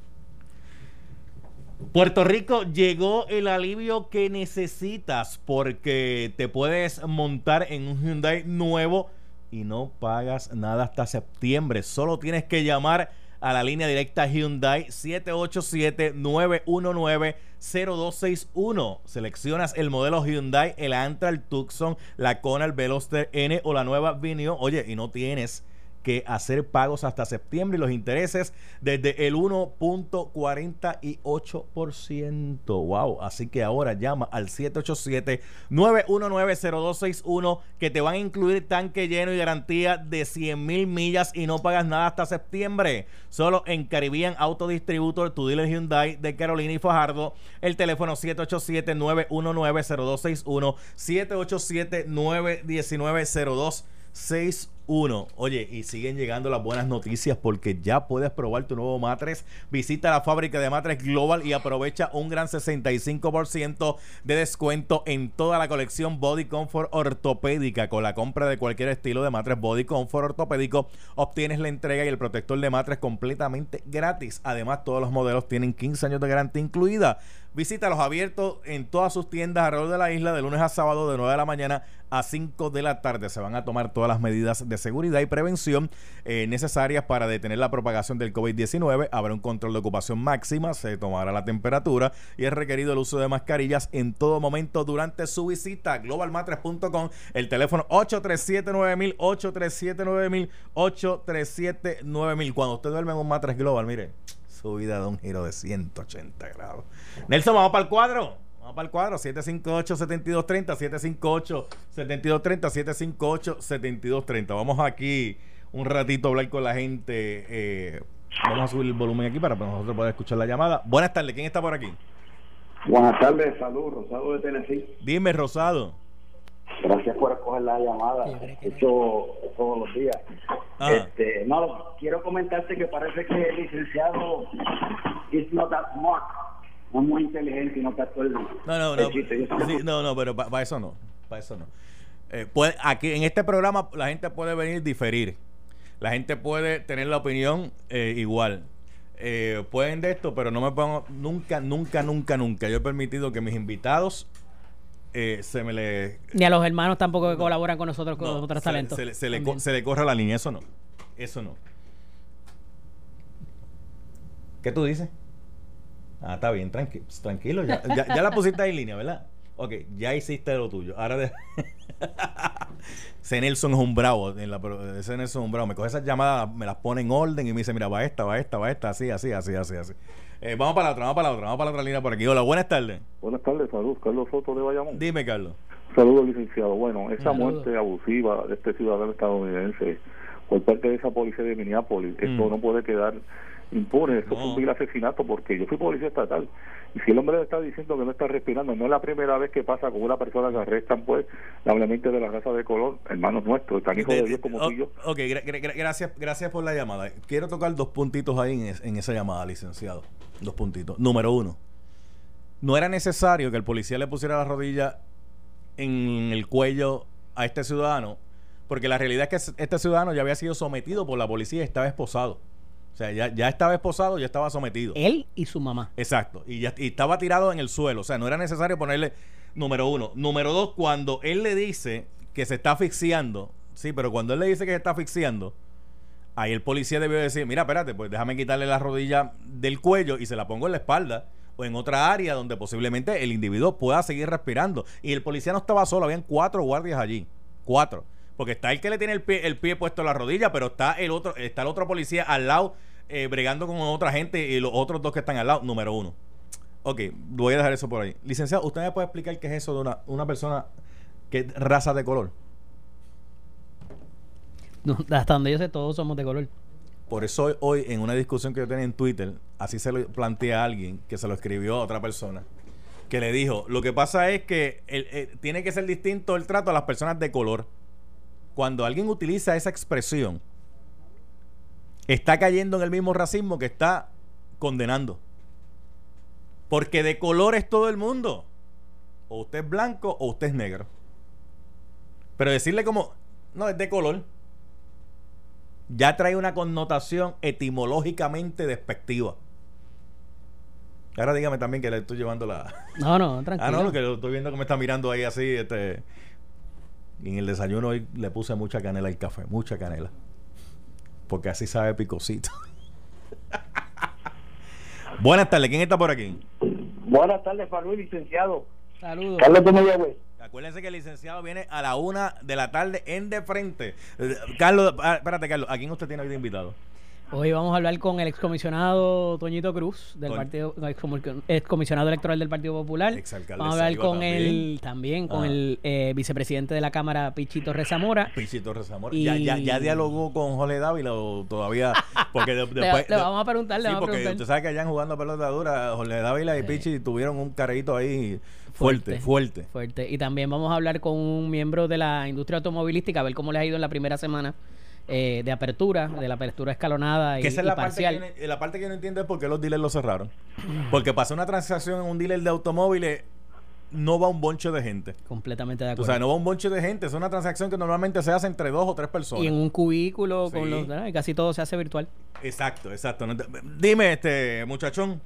Puerto Rico llegó el alivio que necesitas porque te puedes montar en un Hyundai nuevo y no pagas nada hasta septiembre. Solo tienes que llamar a la línea directa Hyundai 787-919-0261. Seleccionas el modelo Hyundai, el Antra, el Tucson, la Kona, el Veloster N o la nueva Venue. Oye, y no tienes que hacer pagos hasta septiembre y los intereses desde el 1.48%. Wow, así que ahora llama al 787-919-0261 que te van a incluir tanque lleno y garantía de 100 mil millas y no pagas nada hasta septiembre. Solo en Caribbean Auto Distributor, tu dealer Hyundai de Carolina y Fajardo. El teléfono 787-919-0261, 787-919-0261. 61. Oye, y siguen llegando las buenas noticias porque ya puedes probar tu nuevo matres. Visita la fábrica de matres Global y aprovecha un gran 65% de descuento en toda la colección Body Comfort ortopédica. Con la compra de cualquier estilo de matres Body Comfort ortopédico, obtienes la entrega y el protector de matres completamente gratis. Además, todos los modelos tienen 15 años de garantía incluida. Visítalos abiertos en todas sus tiendas alrededor de la isla de lunes a sábado de 9 de la mañana a 5 de la tarde. Se van a tomar todas las medidas de seguridad y prevención eh, necesarias para detener la propagación del COVID-19. Habrá un control de ocupación máxima, se tomará la temperatura y es requerido el uso de mascarillas en todo momento durante su visita. Globalmatres.com, el teléfono 837-9000, 837-9000, 837-9000. Cuando usted duerme en un matres global, mire, tu vida da un giro de 180 grados. Nelson, vamos para el cuadro. Vamos para el cuadro. 758-7230, 758-7230, 758-7230. Vamos aquí un ratito a hablar con la gente. Eh, vamos a subir el volumen aquí para nosotros poder escuchar la llamada. Buenas tardes. ¿Quién está por aquí? Buenas tardes, salud, Rosado de Tennessee. Dime, Rosado. Gracias por escoger la llamada. Hecho todos los días. Ah. Este, no, quiero comentarte que parece que el licenciado is not that smart. No es muy inteligente y no captó el. No, no, el no. chiste. Yo- Sí, no, no, pero para eso no. Para eso no. Eh, puede- aquí en este programa la gente puede venir diferir. La gente puede tener la opinión eh, igual. Eh, pueden de esto, pero no me pongo nunca, nunca, nunca, nunca. Yo he permitido que mis invitados eh, se me le Ni a los hermanos tampoco que colaboran con nosotros con no, otros se- talentos. Se, le- se le, También. co- se le corre la línea, eso no. Eso no. ¿Qué tú dices? Ah, está bien, tranqui- tranquilo. Ya, ya, ya la pusiste ahí en línea, ¿verdad? Ok, ya hiciste lo tuyo. Ahora de... ese Nelson es un bravo. En la, pro- ese Nelson es un bravo. Me coge esas llamadas, me las pone en orden y me dice, mira, va esta, va esta, va esta, así, así, así, así, así. Eh, vamos para la otra, vamos para la otra, vamos para la otra línea por aquí. Hola, buenas tardes. Buenas tardes, salud. Carlos Soto de Bayamón. Dime, Carlos. Saludos, licenciado. Bueno, esa Saludos. muerte abusiva de este ciudadano estadounidense por parte de esa policía de Minneapolis, esto Mm. no puede quedar impune. Esto No. fue un vil asesinato porque yo fui policía estatal. Y si el hombre le está diciendo que no está respirando, no es la primera vez que pasa con una persona que arrestan, pues, lamentablemente de la raza de color, hermanos nuestros, tan hijos de, Dios como oh, tú y yo. Ok, gra- gra- gra- gracias, gracias por la llamada. Quiero tocar dos puntitos ahí en, es- en esa llamada, licenciado. Dos puntitos. Número uno, no era necesario que el policía le pusiera la rodilla en el cuello a este ciudadano, porque la realidad es que este ciudadano ya había sido sometido por la policía y estaba esposado. O sea, ya, ya estaba esposado, ya estaba sometido. Él y su mamá. Exacto. Y, ya, y estaba tirado en el suelo. O sea, no era necesario ponerle número uno. Número dos, cuando él le dice que se está asfixiando, sí, pero cuando él le dice que se está asfixiando, ahí el policía debió decir, mira, espérate, pues déjame quitarle la rodilla del cuello y se la pongo en la espalda o en otra área donde posiblemente el individuo pueda seguir respirando. Y el policía no estaba solo, habían cuatro guardias allí. Cuatro. Porque está el que le tiene el pie, el pie puesto en la rodilla, pero está el otro, está el otro policía al lado, eh, bregando con otra gente y los otros dos que están al lado, número uno. Ok, voy a dejar eso por ahí. Licenciado, ¿usted me puede explicar qué es eso de una, una persona que es raza de color? No, hasta donde yo sé, todos somos de color. Por eso hoy, hoy, en una discusión que yo tenía en Twitter, así se lo plantea a alguien que se lo escribió a otra persona, que le dijo, lo que pasa es que el- eh, tiene que ser distinto el trato a las personas de color. Cuando alguien utiliza esa expresión, está cayendo en el mismo racismo que está condenando. Porque de color es todo el mundo. O usted es blanco o usted es negro. Pero decirle como, no, es de color ya trae una connotación etimológicamente despectiva. Ahora dígame también que le estoy llevando la. No, no, tranquilo. Ah, no, lo que lo estoy viendo que me está mirando ahí así. Este... Y en el desayuno hoy le puse mucha canela al café, mucha canela. Porque así sabe picosito. Buenas tardes, ¿quién está por aquí? Buenas tardes, Falú, licenciado. Saludos. Carlos de Mayagüez. Acuérdense que el licenciado viene a la una de la tarde en de frente. Eh, Carlos, ah, espérate, Carlos, ¿a quién usted tiene hoy de invitado? Hoy vamos a hablar con el excomisionado Toñito Cruz, del partido, excomu- excomisionado electoral del Partido Popular. Vamos a hablar con también. el también con Ah. el eh, vicepresidente de la Cámara, Pichito Rezamora. Pichito Rezamora. Y- Ya, ya, ya dialogó con Jorge Dávila o todavía. Porque de- después. le vamos a preguntar, le sí, vamos a porque usted sabe que allá jugando pelota dura, Jorge Dávila y Pichi tuvieron un careíto ahí fuerte, fuerte. Fuerte. Y también vamos a hablar con un miembro de la industria automovilística, a ver cómo les ha ido en la primera semana eh, de apertura, de la apertura escalonada y, Que esa es y la parte que, no- la parte que no entiendo es por qué los dealers lo cerraron. Porque pasó una transacción en un dealer de automóviles, no va un bonche de gente. Completamente de O acuerdo. sea, no va un bonche de gente. Es una transacción que normalmente se hace entre dos o tres personas. y en un cubículo Sí. con los ¿verdad? y casi todo se hace virtual. Exacto, exacto. Dime, este muchachón.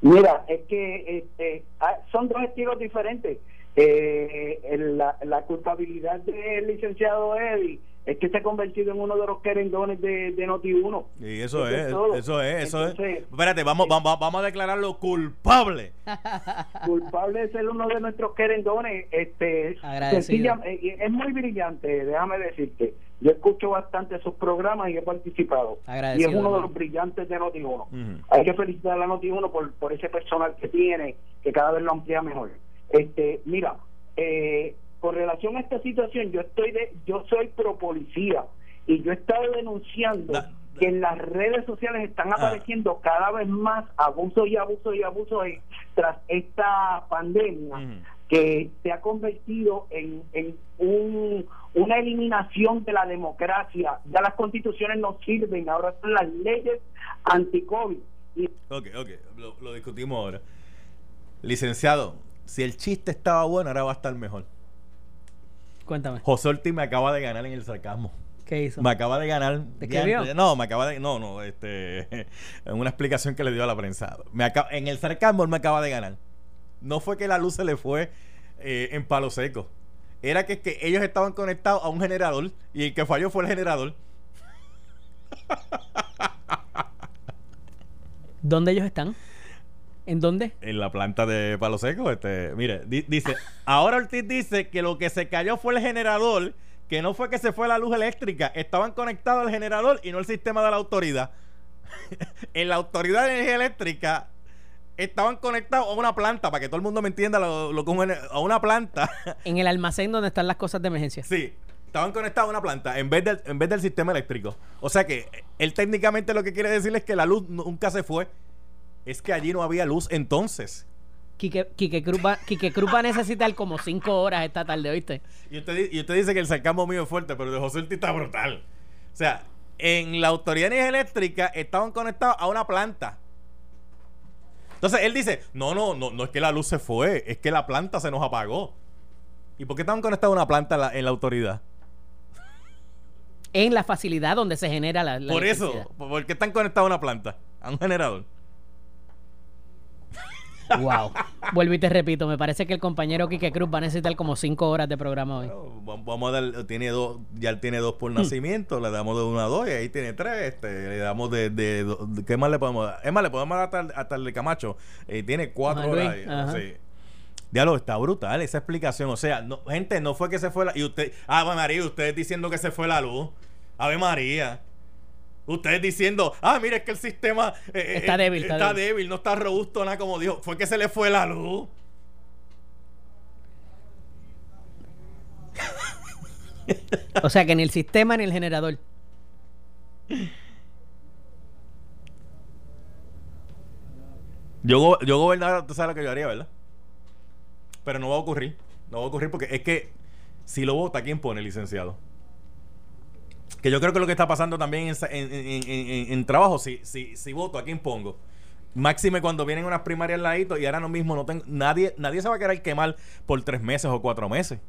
Mira, es que este, ah, son dos estilos diferentes. Eh, la, la culpabilidad del licenciado Eddie es que se ha convertido en uno de los querendones de, de Noti1. Y eso Eso es, eso es, eso es. Espérate, vamos, vamos, vamos a declararlo culpable. culpable de ser uno de nuestros querendones. Este, sencilla- eh, es muy brillante, déjame decirte. Yo escucho bastante sus programas y he participado. Agradecido, y es uno de los brillantes de Noti1. Ujú. Hay que felicitar a Noti1 por, por ese personal que tiene, que cada vez lo amplía mejor. Este, mira, eh, con relación a esta situación, yo estoy de, yo soy pro policía y yo he estado denunciando que en las redes sociales están Ah. apareciendo cada vez más abusos y abusos y abusos tras esta pandemia que se ha convertido en, en un- una eliminación de la democracia. Ya las constituciones no sirven, ahora son las leyes anti-COVID. Ok, ok, lo, lo discutimos ahora. Licenciado, si el chiste estaba bueno, ahora va a estar mejor. Cuéntame, José Ortiz me acaba de ganar en el sarcasmo. ¿qué hizo? Me acaba de ganar. ¿Te escribió? No, me acaba de. No, no, este. En una explicación que le dio a la prensa. Me acaba- en el sarcasmo él me acaba de ganar. No fue que la luz se le fue eh, en palo seco. Era que, que ellos estaban conectados a un generador y el que falló fue el generador. ¿Dónde ellos están? ¿En dónde? En la planta de palo seco. Este, mire, di- dice. Ahora Ortiz dice que lo que se cayó fue el generador. Que no fue que se fue la luz eléctrica. Estaban conectados al generador y no el sistema de la autoridad. en la autoridad de energía eléctrica estaban conectados a una planta, para que todo el mundo me entienda lo, lo un gener- a una planta. En el almacén donde están las cosas de emergencia. sí, estaban conectados a una planta en vez, del, en vez del sistema eléctrico. O sea que él técnicamente lo que quiere decir es que la luz nunca se fue. Es que allí no había luz entonces. Quique, Quique Cruz va, Quique Cruz va a necesitar como cinco horas esta tarde, ¿oíste? Y usted, y usted dice que el sarcasmo mío es fuerte, pero de José Ortiz está brutal. O sea, en la autoridad de energía eléctrica estaban conectados a una planta. Entonces él dice, no, no, no, no es que la luz se fue, es que la planta se nos apagó. ¿Y por qué estaban conectados a una planta en la, en la autoridad? En la facilidad donde se genera la, la por eso. ¿por qué están conectados a una planta? A un generador. Wow. Vuelvo y te repito, me parece que el compañero Quique Cruz va a necesitar como cinco horas de programa hoy. Bueno, vamos a dar, tiene dos, ya él tiene dos Hmm. por nacimiento, le damos de uno a dos y ahí tiene tres, este, le damos de, de, ¿qué más le podemos dar? Es más, le podemos dar hasta, el- hasta el de Camacho, eh, tiene cuatro horas. sí. Diablo, está brutal esa explicación, o sea, no, gente, no fue que se fue la, y usted, Ave María, ustedes diciendo que se fue la luz, Ave María. Ustedes diciendo, ah, mire, es que el sistema eh, Está eh, débil, está débil, no está robusto, nada como dijo. Fue que se le fue la luz. O sea que en el sistema, en el generador. Yo, go- yo gobernador, tú sabes lo que yo haría, ¿verdad? Pero no va a ocurrir. No va a ocurrir porque es que si lo vota, ¿quién pone licenciado? Que yo creo que lo que está pasando también en, en- en- en- en- en trabajo, si, si, si voto, ¿a quién pongo? Máxime cuando vienen unas primarias al ladito y ahora no mismo no tengo. Nadie, nadie se va a querer quemar por tres meses o cuatro meses.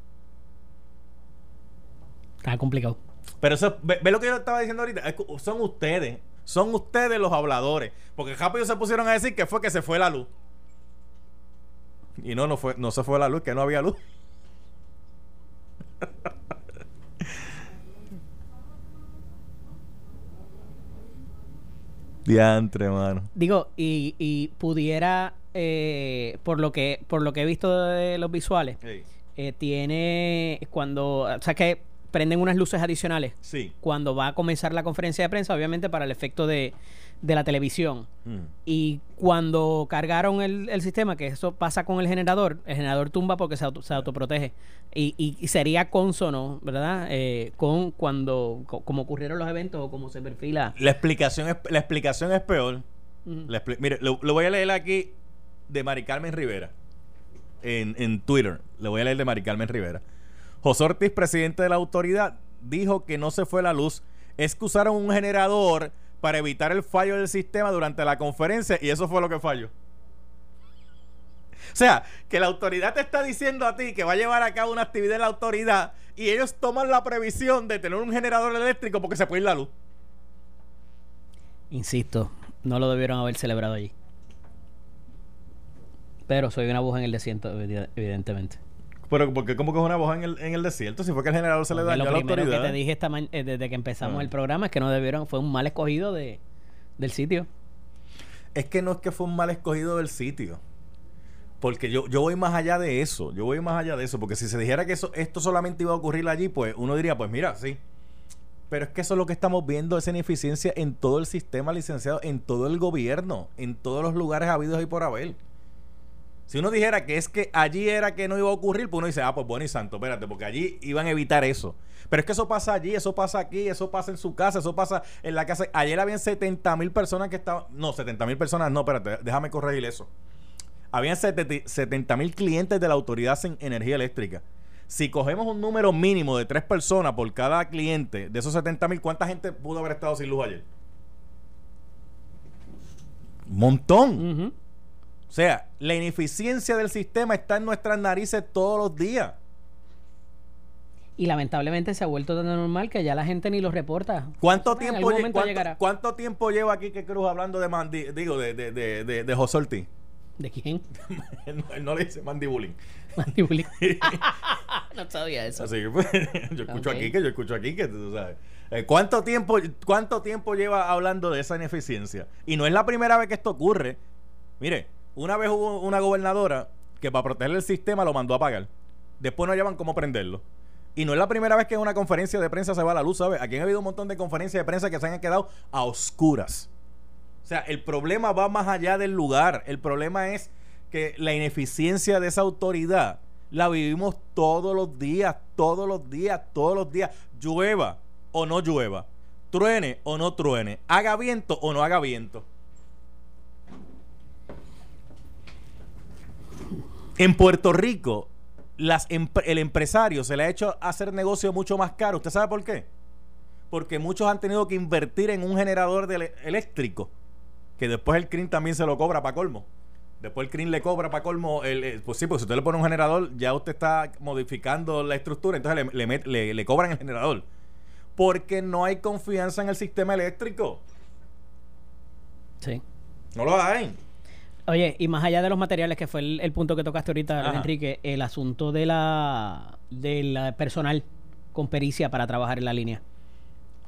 Está complicado. Pero eso, ve, ve lo que yo estaba diciendo ahorita, son ustedes, son ustedes los habladores, porque rápido se pusieron a decir que fue que se fue la luz. Y no, no fue, no se fue la luz, que no había luz. Diantre, mano. Digo, y, y pudiera, eh, por lo que por lo que he visto de los visuales, eh, tiene cuando, o sea que prenden unas luces adicionales Sí. cuando va a comenzar la conferencia de prensa, obviamente para el efecto de, de la televisión. Mm. Y cuando cargaron el, el sistema, que eso pasa con el generador, el generador tumba porque se, auto- se autoprotege. Y, y- y sería consono, ¿verdad? Eh, con cuando, co- como ocurrieron los eventos o como se perfila. La explicación es, la explicación es peor. La mire, lo, lo voy a leer aquí de Mari Carmen Rivera. En, en Twitter. Le voy a leer de Mari Carmen Rivera. José Ortiz, presidente de la autoridad, dijo que no se fue la luz. Es que usaron un generador para evitar el fallo del sistema durante la conferencia y eso fue lo que falló. O sea, que la autoridad te está diciendo a ti que va a llevar a cabo una actividad en la autoridad y ellos toman la previsión de tener un generador eléctrico porque se puede ir la luz. Insisto, no lo debieron haber celebrado allí. Pero soy una aguja en el desierto, evide- evidentemente. Pero porque como que es una voz en el, en el desierto, si fue que el generador se le dañó a lo la primero autoridad. que te dije esta ma- eh, desde que empezamos Ah. el programa es que no debieron, fue un mal escogido de, del sitio. Es que no es que fue un mal escogido del sitio. Porque yo, yo voy más allá de eso. Yo voy más allá de eso. Porque si se dijera que eso, esto solamente iba a ocurrir allí, pues uno diría, pues mira, sí. Pero es que eso es lo que estamos viendo, esa ineficiencia en todo el sistema licenciado, en todo el gobierno, en todos los lugares habidos y por haber. Si uno dijera que es que allí era que no iba a ocurrir, pues uno dice, ah, pues bueno y santo, espérate, porque allí iban a evitar eso. Pero es que eso pasa allí, eso pasa aquí, eso pasa en su casa, eso pasa en la casa. Ayer habían 70 mil personas que estaban. No, 70 mil personas, no, espérate, déjame corregir eso. Habían 70 mil clientes de la Autoridad en Energía Eléctrica. Si cogemos un número mínimo de tres personas por cada cliente, de esos 70 mil, ¿cuánta gente pudo haber estado sin luz ayer? Montón. Ujú. O sea, la ineficiencia del sistema está en nuestras narices todos los días. Y lamentablemente se ha vuelto tan normal que ya la gente ni lo reporta. ¿Cuánto tiempo, algún lle- momento cuánto, llegará. cuánto tiempo lleva aquí que Cruz hablando de Mandi, digo, de, de, de, de, de José Ortiz? ¿De quién? él, no, él no le dice mandibulín. Mandibuli. no sabía eso. Así que pues, yo escucho aquí que yo escucho aquí que tú sabes. Eh, ¿Cuánto tiempo, ¿Cuánto tiempo lleva hablando de esa ineficiencia? Y no es la primera vez que esto ocurre. Mire, una vez hubo una gobernadora que para proteger el sistema lo mandó a pagar. Después no llevan cómo prenderlo. Y no es la primera vez que en una conferencia de prensa se va la luz, ¿sabes? Aquí han habido un montón de conferencias de prensa que se han quedado a oscuras. O sea, el problema va más allá del lugar. El problema es que la ineficiencia de esa autoridad la vivimos todos los días, todos los días, todos los días. Llueva o no llueva. Truene o no truene. Haga viento o no haga viento. En Puerto Rico, las el empresario se le ha hecho hacer negocio mucho más caro. ¿Usted sabe por qué? Porque muchos han tenido que invertir en un generador de eléctrico, que después el CRIN también se lo cobra para colmo. Después el CRIN le cobra para colmo. El, el- pues sí, porque si usted le pone un generador, ya usted está modificando la estructura, entonces le, le met- le- le cobran el generador. Porque no hay confianza en el sistema eléctrico. Sí. No lo hay. Oye, y más allá de los materiales, que fue el, el punto que tocaste ahorita. Enrique, el asunto de la del personal con pericia para trabajar en la línea,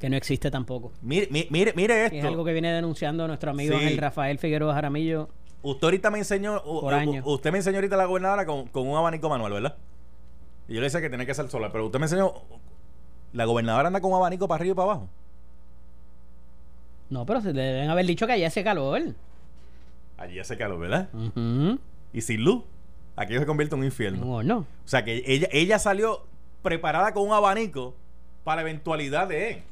que no existe tampoco. Mire, mi- mire, mire esto. Es algo que viene denunciando nuestro amigo Sí. Rafael Figueroa Jaramillo. Usted ahorita me enseñó, Por año. usted me enseñó ahorita la gobernadora con, con un abanico manual, ¿verdad? Y yo le decía que tenía que ser solar, pero usted me enseñó, la gobernadora anda con un abanico para arriba y para abajo. No, pero se le deben haber dicho que allá hace calor. Allí hace calor, ¿verdad? Y sin luz, aquello se convierte en un infierno. No, no. O sea que ella, ella salió preparada con un abanico para la eventualidad de...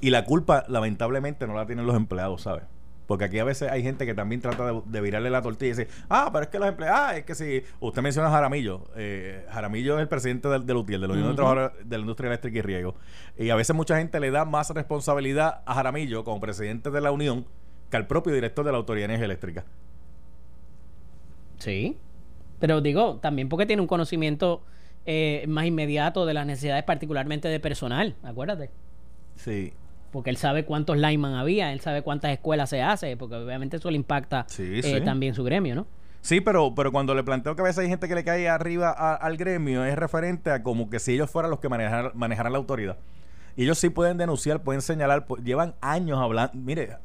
Y la culpa, lamentablemente, no la tienen los empleados, ¿sabes? Porque aquí a veces hay gente que también trata de, de virarle la tortilla y dice, ah, pero es que los empleados, ah, es que si usted menciona a Jaramillo, eh, Jaramillo es el presidente del, del UTIEL, de la Unión de. Trabajadores de la Industria Eléctrica y Riego. Y a veces mucha gente le da más responsabilidad a Jaramillo como presidente de la Unión que al propio director de la Autoridad de Energía Eléctrica. Sí. Pero digo, también porque tiene un conocimiento eh, más inmediato de las necesidades, particularmente de personal, acuérdate. Sí, Porque él sabe cuántos lineman había, él sabe cuántas escuelas se hace, porque obviamente eso le impacta Sí, eh, sí. también su gremio, ¿no? Sí, pero, pero cuando le planteo que a veces hay gente que le cae arriba a- al gremio, es referente a como que si ellos fueran los que manejar- manejaran la autoridad. Y ellos sí pueden denunciar, pueden señalar, pu- llevan años hablando. Mire,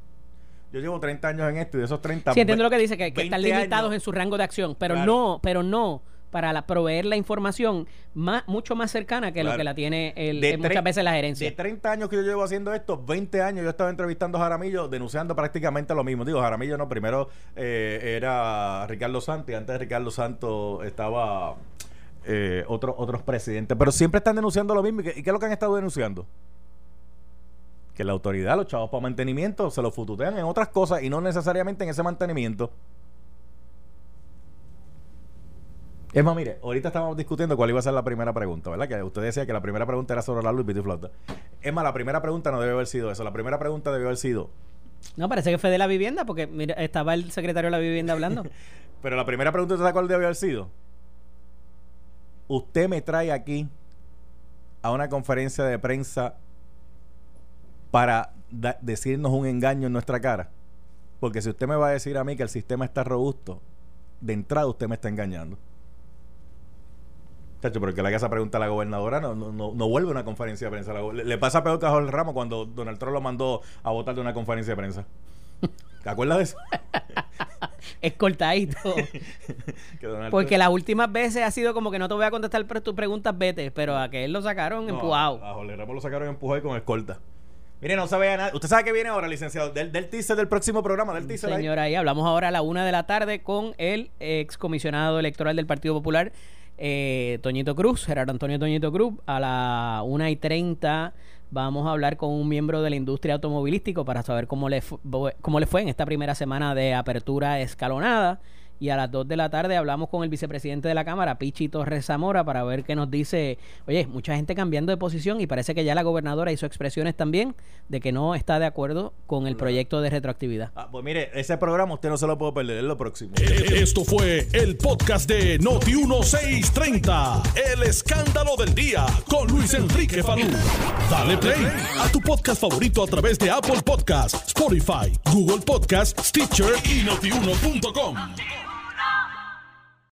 yo llevo 30 años en esto y de esos 30 Sí, entiendo lo que dice, que, que están 20 limitados años. en su rango de acción, pero Claro. no, pero no para la, proveer la información más, mucho más cercana que lo que la tiene el, De eh, muchas veces la De gerencia. 30 años que yo llevo haciendo esto, 20 años yo estaba entrevistando a Jaramillo, denunciando prácticamente lo mismo. Digo, Jaramillo no, primero eh, era Ricardo Santos y antes de Ricardo Santos estaba eh, otro- otros presidentes. Pero siempre están denunciando lo mismo. ¿Y qué, y qué es lo que han estado denunciando? Que la autoridad, los chavos para mantenimiento, se los fututean en otras cosas y no necesariamente en ese mantenimiento. Es más, mire, ahorita estábamos discutiendo cuál iba a ser la primera pregunta, ¿verdad? Que usted decía que la primera pregunta era sobre la luz y flota. Es más, la primera pregunta no debe haber sido eso. La primera pregunta debe haber sido, No, parece que fue de la vivienda, porque mira, estaba el secretario de la vivienda hablando. pero la primera pregunta, ¿usted sabe cuál debe haber sido? Usted me trae aquí a una conferencia de prensa para decirnos un engaño en nuestra cara. Porque si usted me va a decir a mí que el sistema está robusto, de entrada usted me está engañando. Chacho, pero que le haga esa pregunta a la gobernadora no, no, no, no vuelve a una conferencia de prensa. Le, le pasa peor que a Jorge Ramos cuando Donald Trump lo mandó a votar de una conferencia de prensa. ¿Te acuerdas de eso? Es cortadito. Que Donald Porque las últimas veces ha sido como que no te voy a contestar tus preguntas, vete. Pero a que él lo sacaron No, empujado. A Jorge Ramos lo sacaron empujado y con escolta. Mire, no se vea nada. Usted sabe que viene ahora, licenciado. Del, del teaser del próximo programa, del teaser ahí. Señora, ahí hablamos ahora a la una de la tarde con el excomisionado electoral del Partido Popular, eh, Toñito Cruz, Gerardo Antonio Toñito Cruz. A la una y treinta vamos a hablar con un miembro de la industria automovilístico para saber cómo le, cómo le fue en esta primera semana de apertura escalonada. Y a las 2 de la tarde hablamos con el vicepresidente de la Cámara, Pichi Torres Zamora, para ver qué nos dice. Oye, mucha gente cambiando de posición y parece que ya la gobernadora hizo expresiones también de que no está de acuerdo con el proyecto de retroactividad. Ah, pues mire, ese programa usted no se lo puede perder, es lo próximo. Esto fue el podcast de Noti 1630. El escándalo del día con Luis Enrique Falú. Dale play a tu podcast favorito a través de Apple Podcasts, Spotify, Google Podcasts, Stitcher y notiuno.com.